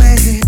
Everybody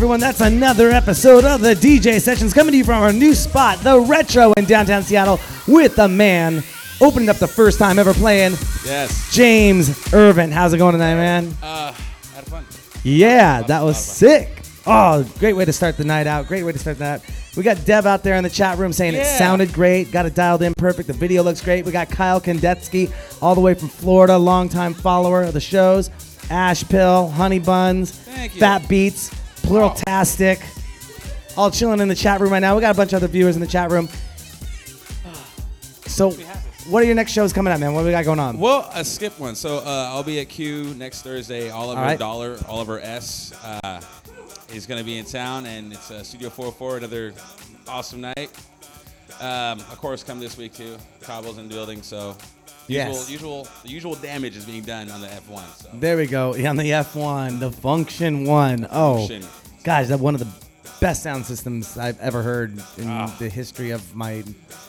Everyone, that's another episode of the DJ Sessions coming to you from our new spot, the Retro in downtown Seattle, with a man opening up the first time ever playing, Yes. James Ervin. How's it going tonight, man? Uh, had fun. Yeah, that was sick. Oh, great way to start the night out. Great way to start that. We got Dev out there in the chat room saying it sounded great, got it dialed in perfect. The video looks great. We got Kyle Kandetsky all the way from Florida, longtime follower of the shows. Ash Pill, Honey Buns. Fat Beats, Pluraltastic, all chilling in the chat room right now. We got a bunch of other viewers in the chat room. So, what are your next shows coming up, man? What do we got going on? Well, I skipped one. So uh, I'll be at Q next Thursday. Oliver All right. Dollar, Oliver S. Uh, is going to be in town, and it's uh, Studio 404, another awesome night. Um, of course, come this week too. Cabo's in the building, so Yes. usual, usual, the usual damage is being done on the F1. So There we go. Yeah, on the F1, the Funktion-One. Oh, Function. Guys, that one of the best sound systems I've ever heard in Ah. the history of my.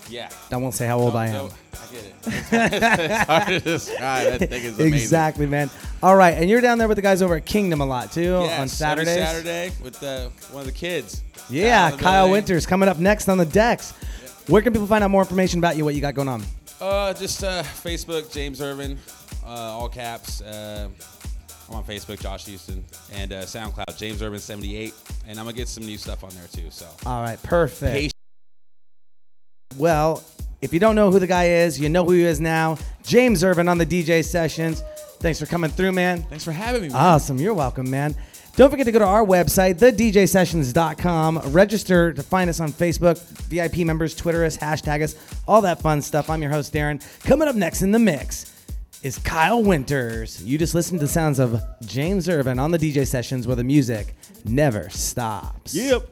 yeah. I won't say how old I am. No, I get it. It's, it's hard to describe. That thing is amazing. Exactly, man. All right, and you're down there with the guys over at Kingdom a lot too Yes, on every Saturdays. Saturday with uh, one of the kids. Yeah, Kyle in the Kyle building. Winters coming up next on the decks. Where can people find out more information about you? What you got going on? Uh, just uh, Facebook, James Ervin, uh, all caps. Uh, I'm on Facebook, Josh Houston, and uh, SoundCloud, James Ervin 78, and I'm gonna get some new stuff on there too. So All right, perfect. Patient. Well, if you don't know who the guy is, you know who he is now. James Ervin on the DJ sessions. Thanks for coming through, man. thanks for having me. man. Awesome. You're welcome, man. Don't forget to go to our website, thedjsessions.com. Register to find us on Facebook, VIP members, Twitter us, hashtag us, all that fun stuff. I'm your host, Darren. Coming up next in the mix is Kyle Winters. You just listened to the sounds of James Ervin on the DJ sessions where the music never stops. Yep.